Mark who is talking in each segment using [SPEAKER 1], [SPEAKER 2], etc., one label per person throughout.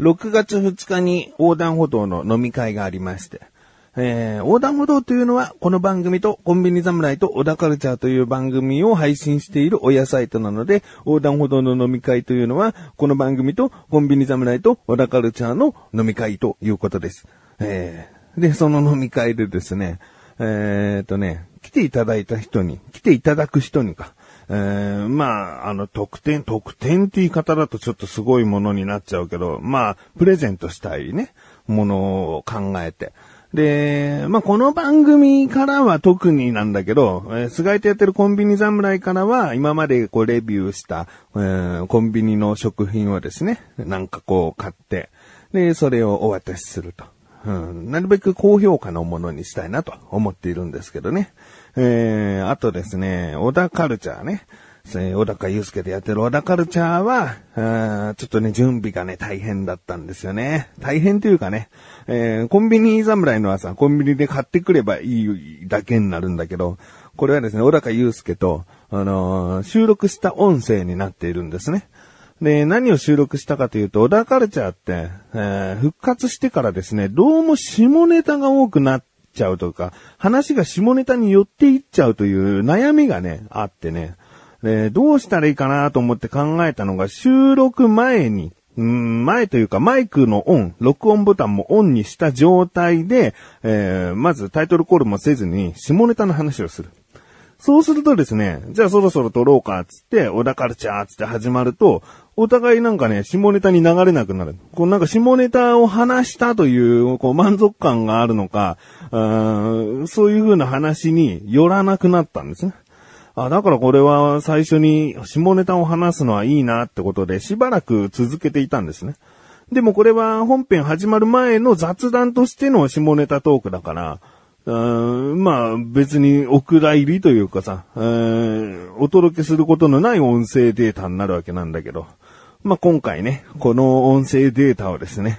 [SPEAKER 1] 6月2日に横断歩道の飲み会がありまして、えー、横断歩道というのは、この番組とコンビニ侍と小田カルチャーという番組を配信している親サイトなので、横断歩道の飲み会というのは、この番組とコンビニ侍と小田カルチャーの飲み会ということです。えー、で、その飲み会でですね、えー、とね、来ていただいた人に、来ていただく人にか、えー、まあ、あの、特典、特典って言い方だとちょっとすごいものになっちゃうけど、まあ、プレゼントしたいね、ものを考えて。で、まあ、この番組からは特になんだけど、えー、菅井とやってるコンビニ侍からは、今までこうレビューした、えー、コンビニの食品をですね、なんかこう買って、で、それをお渡しすると。うん、なるべく高評価のものにしたいなと思っているんですけどね。えー、あとですね、小田カルチャーね。えー、小高祐介でやってる小田カルチャーは、あちょっとね、準備がね、大変だったんですよね。大変というかね、えー、コンビニ侍のはさ、コンビニで買ってくればいいだけになるんだけど、これはですね、小高祐介と、あのー、収録した音声になっているんですね。で、何を収録したかというと、小田カルチャーって、えー、復活してからですね、どうも下ネタが多くなっちゃうとか、話が下ネタに寄っていっちゃうという悩みがね、あってね、でどうしたらいいかなと思って考えたのが、収録前に、うん前というかマイクのオン、録音ボタンもオンにした状態で、えー、まずタイトルコールもせずに下ネタの話をする。そうするとですね、じゃあそろそろ撮ろうか、つって、小田カルチャーつって始まると、お互いなんかね、下ネタに流れなくなる。こうなんか下ネタを話したという、こう満足感があるのか、うそういう風な話に寄らなくなったんですね。あ、だからこれは最初に下ネタを話すのはいいなってことでしばらく続けていたんですね。でもこれは本編始まる前の雑談としての下ネタトークだから、まあ別にお蔵入りというかさ、お届けすることのない音声データになるわけなんだけど、まあ、今回ね、この音声データをですね、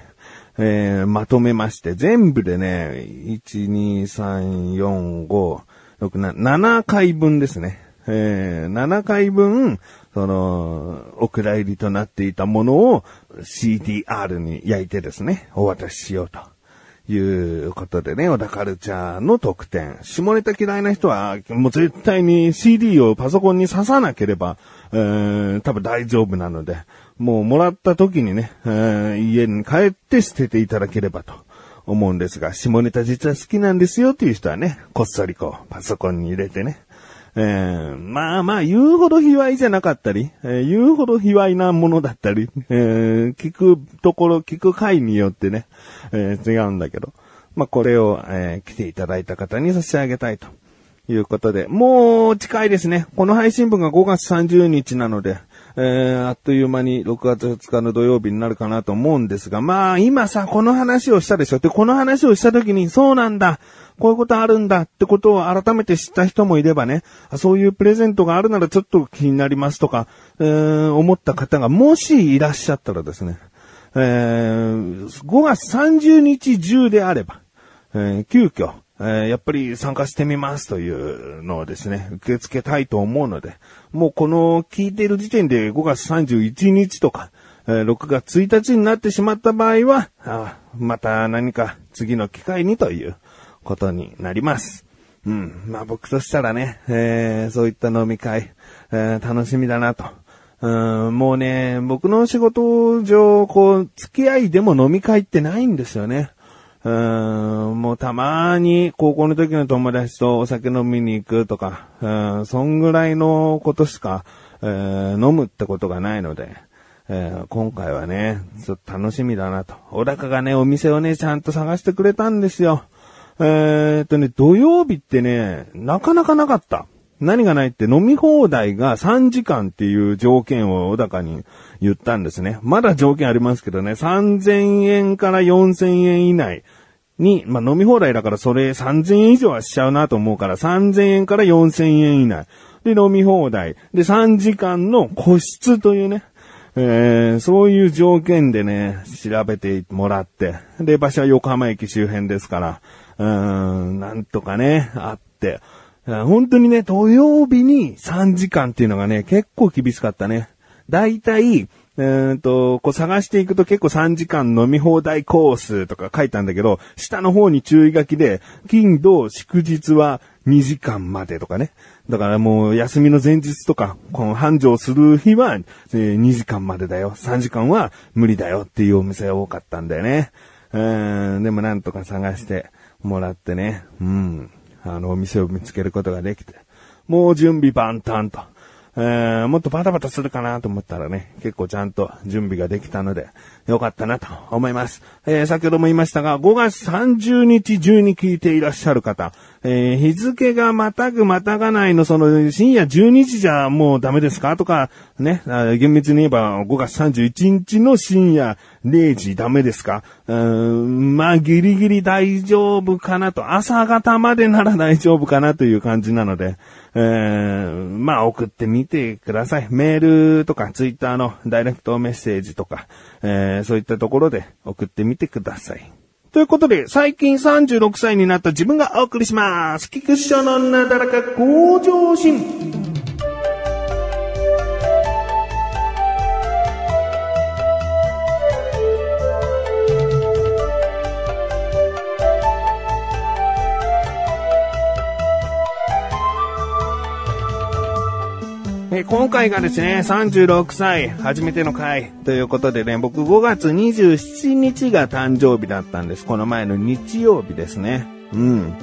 [SPEAKER 1] えー、まとめまして、全部でね、1、2、3、4、5、6、7、7回分ですね。えー、7回分、その、お蔵入りとなっていたものを CDR に焼いてですね、お渡ししようと。いうことでね、小田カルチャーの特典。下ネタ嫌いな人は、もう絶対に CD をパソコンに刺さなければ、えー、多分大丈夫なので、もうもらった時にね、えー、家に帰って捨てていただければと思うんですが、下ネタ実は好きなんですよっていう人はね、こっそりこう、パソコンに入れてね、えー、まあまあ、言うほど卑猥じゃなかったり、えー、言うほど卑猥なものだったり、えー、聞くところ、聞く回によってね、え、違うんだけど、まあこれを、え、来ていただいた方に差し上げたいということで、もう近いですね。この配信分が5月30日なので、えー、あっという間に6月2日の土曜日になるかなと思うんですが、まあ今さ、この話をしたでしょ。で、この話をした時に、そうなんだ。こういうことあるんだってことを改めて知った人もいればね、そういうプレゼントがあるならちょっと気になりますとか、えー、思った方がもしいらっしゃったらですね、えー、5月30日中であれば、えー、急遽、えー、やっぱり参加してみますというのをですね、受け付けたいと思うので、もうこの聞いている時点で5月31日とか、えー、6月1日になってしまった場合は、あまた何か次の機会にということになります。うん。まあ僕としたらね、えー、そういった飲み会、えー、楽しみだなと。うん、もうね、僕の仕事上、こう、付き合いでも飲み会ってないんですよね。うん、もうたまに高校の時の友達とお酒飲みに行くとか、うん、そんぐらいのことしか、えー、飲むってことがないので、えー、今回はね、ちょっと楽しみだなと。小高がね、お店をね、ちゃんと探してくれたんですよ。えー、っとね、土曜日ってね、なかなかなかった。何がないって飲み放題が3時間っていう条件を小高に言ったんですね。まだ条件ありますけどね、3000円から4000円以内に、まあ、飲み放題だからそれ3000円以上はしちゃうなと思うから3000円から4000円以内。で、飲み放題。で、3時間の個室というね、えー、そういう条件でね、調べてもらって、で、場所は横浜駅周辺ですから、うーん、なんとかね、あって、本当にね、土曜日に3時間っていうのがね、結構厳しかったね。だいたい、えー、と、こう探していくと結構3時間飲み放題コースとか書いたんだけど、下の方に注意書きで、金、土、祝日は2時間までとかね。だからもう休みの前日とか、この繁盛する日は、え、2時間までだよ。3時間は無理だよっていうお店が多かったんだよね。うん、でもなんとか探してもらってね。うん。あの、お店を見つけることができて。もう準備万端と。えー、もっとバタバタするかなと思ったらね、結構ちゃんと準備ができたので、よかったなと思います。えー、先ほども言いましたが、5月30日中に聞いていらっしゃる方、えー、日付がまたぐまたがないの、その深夜12時じゃもうダメですか？とか、ね、厳密に言えば5月31日の深夜0時ダメですか？うん、まあギリギリ大丈夫かなと、朝方までなら大丈夫かなという感じなので、えー、まあ送ってみてください。メールとかツイッターのダイレクトメッセージとか、えー、そういったところで送ってみてください。ということで、最近36歳になった自分がお送りします。菊池のなだらか向上心。え今回がですね、36歳、初めての回ということでね、僕5月27日が誕生日だったんです。この前の日曜日ですね。うん。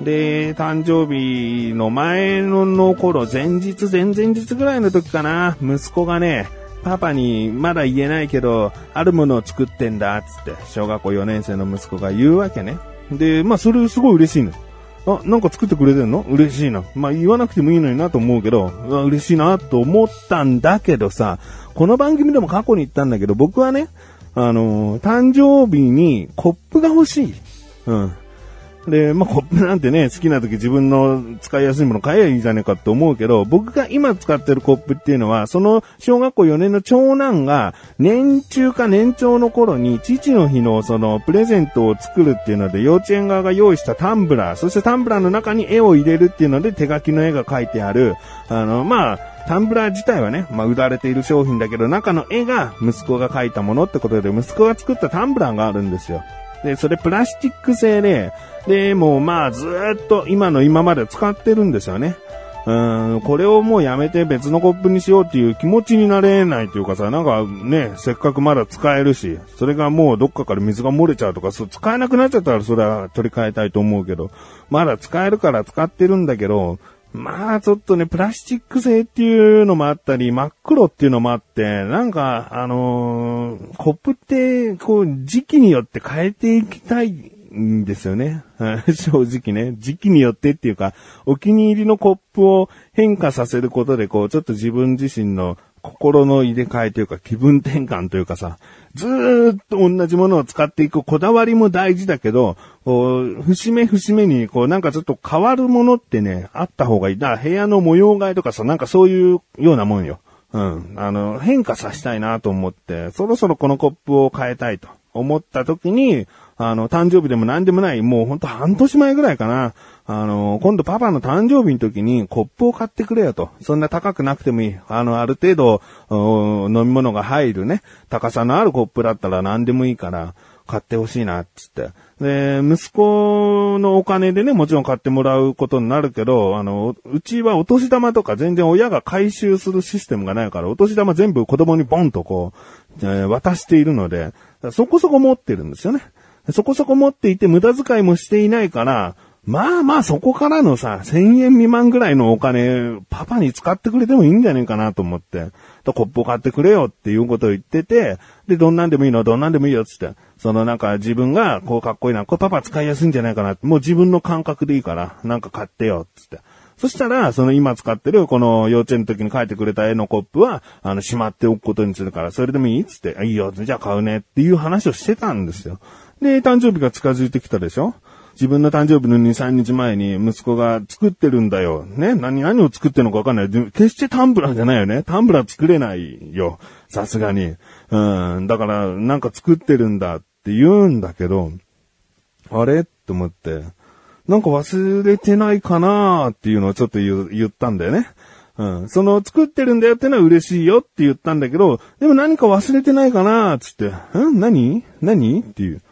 [SPEAKER 1] で、誕生日の前のの頃、前日、前々日ぐらいの時かな、息子がね、パパにまだ言えないけど、あるものを作ってんだ、つって、小学校4年生の息子が言うわけね。で、まあ、それすごい嬉しいの。あ、なんか作ってくれてんの？嬉しいな。まあ、言わなくてもいいのになと思うけど、嬉しいなと思ったんだけどさ、この番組でも過去に言ったんだけど、僕はね、あのー、誕生日にコップが欲しい。うん。で、まあ、コップなんてね、好きな時自分の使いやすいもの買えばいいじゃねえかって思うけど、僕が今使ってるコップっていうのは、その小学校4年の長男が年中か年長の頃に父の日のそのプレゼントを作るっていうので幼稚園側が用意したタンブラー、そしてタンブラーの中に絵を入れるっていうので手書きの絵が描いてある、あの、まあ、タンブラー自体はね、まあ、売られている商品だけど、中の絵が息子が描いたものってことで、息子が作ったタンブラーがあるんですよ。で、それプラスチック製で、で、もうまあずっと今の今まで使ってるんですよね。うん、これをもうやめて別のコップにしようっていう気持ちになれないというかさ、なんかね、せっかくまだ使えるし、それがもうどっかから水が漏れちゃうとか、そう使えなくなっちゃったらそれは取り替えたいと思うけど、まだ使えるから使ってるんだけど、まあちょっとね、プラスチック製っていうのもあったり、真っ黒っていうのもあって、なんか、あのー、コップって、こう、時期によって変えていきたいんですよね。正直ね。時期によってっていうか、お気に入りのコップを変化させることで、こう、ちょっと自分自身の心の入れ替えというか気分転換というかさ、ずーっと同じものを使っていくこだわりも大事だけど、こう、節目節目に、こう、なんかちょっと変わるものってね、あった方がいい。だから部屋の模様替えとかさ、なんかそういうようなもんよ。うん。あの、変化させたいなと思って、そろそろこのコップを変えたいと思った時に、あの、誕生日でも何でもない、もうほんと半年前ぐらいかな。あの、今度パパの誕生日の時にコップを買ってくれよと。そんな高くなくてもいい。あの、ある程度、飲み物が入るね、高さのあるコップだったら何でもいいから、買ってほしいな、つって。で、息子のお金でね、もちろん買ってもらうことになるけど、あの、うちはお年玉とか全然親が回収するシステムがないから、お年玉全部子供にボンとこう、えー、渡しているので、そこそこ持ってるんですよね。そこそこ持っていて無駄遣いもしていないから、まあまあそこからのさ、1000円未満ぐらいのお金、パパに使ってくれてもいいんじゃねえかなと思って、コップを買ってくれよっていうことを言ってて、で、どんなんでもいいのどんなんでもいいよっつって、そのなんか自分がこうかっこいいな、これパパ使いやすいんじゃないかなもう自分の感覚でいいから、なんか買ってよっつって。そしたら、その今使ってるこの幼稚園の時に書いてくれた絵のコップは、あの、しまっておくことにするから、それでもいいっつって、いいよ、じゃあ買うねっていう話をしてたんですよ。で、誕生日が近づいてきたでしょ？自分の誕生日の2、3日前に息子が作ってるんだよ。ね？何、何を作ってるのかわかんない。決してタンブラーじゃないよね。タンブラー作れないよ。さすがに。うん。だから、なんか作ってるんだって言うんだけど、あれ？って思って、なんか忘れてないかなっていうのをちょっと言ったんだよね。うん。その作ってるんだよってのは嬉しいよって言ったんだけど、でも何か忘れてないかなーつって、ん？何？何？っていう。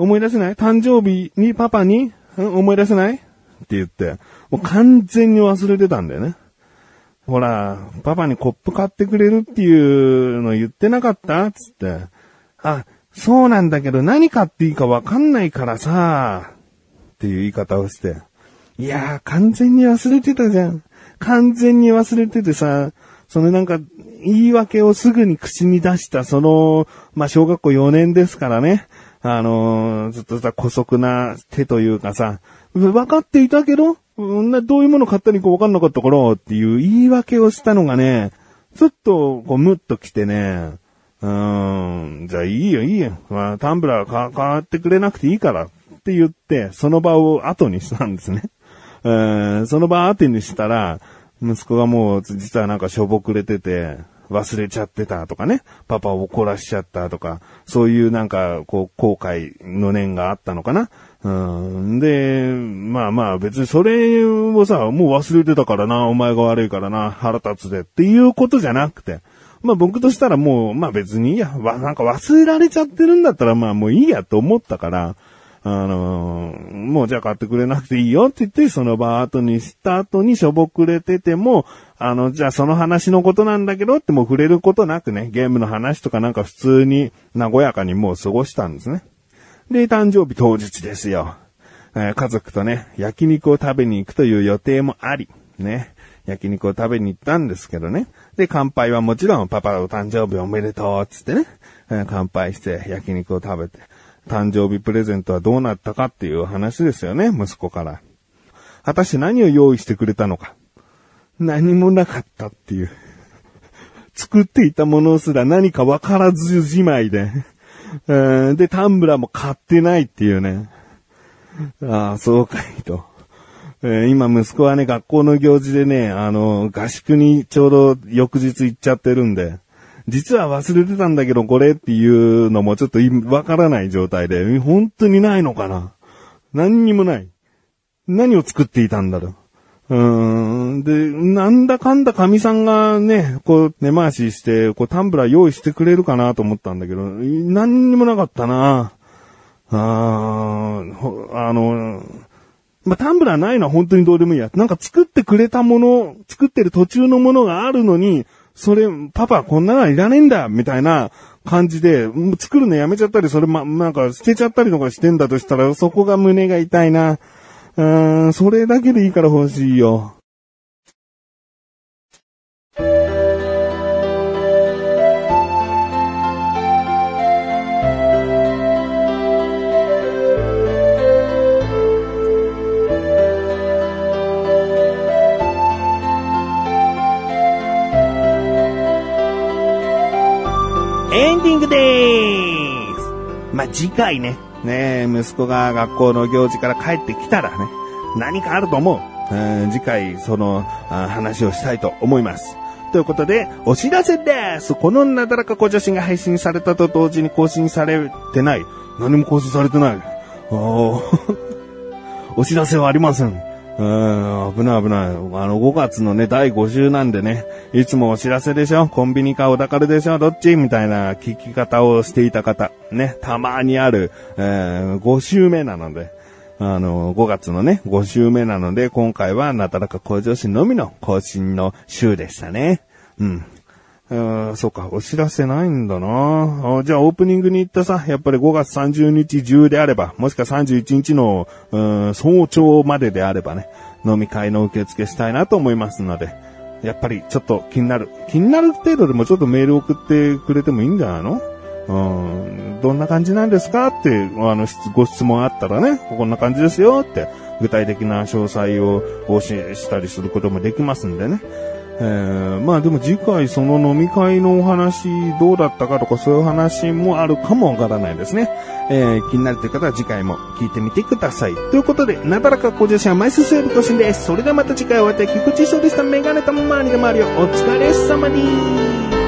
[SPEAKER 1] 思い出せない？誕生日にパパに、ん思い出せない？って言って、もう完全に忘れてたんだよね。ほら、パパにコップ買ってくれるっていうの言ってなかった？つって。あ、そうなんだけど何買っていいかわかんないからさ、っていう言い方をして。いやー、完全に忘れてたじゃん。完全に忘れててさ、そのなんか、言い訳をすぐに口に出した、その、まあ、小学校4年ですからね。あのー、ずっとさ、古速な手というかさ、分かっていたけど、どういうもの買ったらいいか分かんなかったから、っていう言い訳をしたのがね、ちょっと、こう、ムッと来てね、うーん、じゃあいいよいいよ。まあ、タンブラーか変わってくれなくていいからって言って、その場を後にしたんですね。えー、その場後にしたら、息子がもう実はなんかしょぼくれてて、忘れちゃってたとかね、パパを怒らしちゃったとか、そういうなんか、こう、後悔の念があったのかな。うん。で、まあまあ別にそれをさ、もう忘れてたからな、お前が悪いからな、腹立つでっていうことじゃなくて、まあ僕としたらもう、まあ別にいいや、わ、なんか忘れられちゃってるんだったらまあもういいやと思ったから、あのー、もうじゃあ買ってくれなくていいよって言って、その場後にした後にしょぼくれてても、あの、じゃあその話のことなんだけどってもう触れることなくね、ゲームの話とかなんか普通に和やかにもう過ごしたんですね。で、誕生日当日ですよ。えー、家族とね、焼肉を食べに行くという予定もあり、ね、焼肉を食べに行ったんですけどね。で、乾杯はもちろんパパお誕生日おめでとうっつってね、乾杯して焼肉を食べて。誕生日プレゼントはどうなったかっていう話ですよね、息子から。果たして何を用意してくれたのか。何もなかったっていう。作っていたものすら何かわからずじまいで。で、タンブラーも買ってないっていうね。ああ、そうかいと。えー、今息子はね、学校の行事でね、あの、合宿にちょうど翌日行っちゃってるんで、実は忘れてたんだけどこれっていうのもちょっとわからない状態で、本当にないのかな？何にもない。何を作っていたんだろう？うーん。で、なんだかんだ神さんがね、こう根回しして、こうタンブラー用意してくれるかなと思ったんだけど、何にもなかったなあー、あの、まあ、タンブラーないのは本当にどうでもいいや。なんか作ってくれたもの、作ってる途中のものがあるのに、それ、パパこんなのいらねえんだみたいな感じで、作るのやめちゃったり、それま、なんか捨てちゃったりとかしてんだとしたら、そこが胸が痛いな。うーん、それだけでいいから欲しいよ。次回ね、ね息子が学校の行事から帰ってきたらね、何かあると思う。う、次回、その話をしたいと思います。ということで、お知らせですこのなだらか小女子が配信されたと同時に更新されてない。何も更新されてない。お お知らせはありません。うん、危ない危ない。あの、5月のね、第5週なんでね、いつもお知らせでしょ？コンビニかお宝でしょ？どっち？みたいな聞き方をしていた方。ね、たまにある、えー、5週目なので、あの、5月のね、5週目なので、今回はなだらか向上心のみの更新の週でしたね。うん。うん、そうか、お知らせないんだなじゃあオープニングに行ったさ、やっぱり5月30日中であれば、もしくは31日の、うん、早朝までであればね、飲み会の受付したいなと思いますので、やっぱりちょっと気になる。気になる程度でもちょっとメール送ってくれてもいいんじゃないの？うん、どんな感じなんですか？って、あの、ご質問あったらね、こんな感じですよって、具体的な詳細をお教えしたりすることもできますんでね。えー、まあでも次回その飲み会のお話どうだったかとかそういう話もあるかもわからないですね。えー、気になるという方は次回も聞いてみてください。ということで、なだらか小女子は毎週水曜日更新です。それではまた次回お会いいたい菊池翔でした。メガネたまわりの周りをお疲れ様に。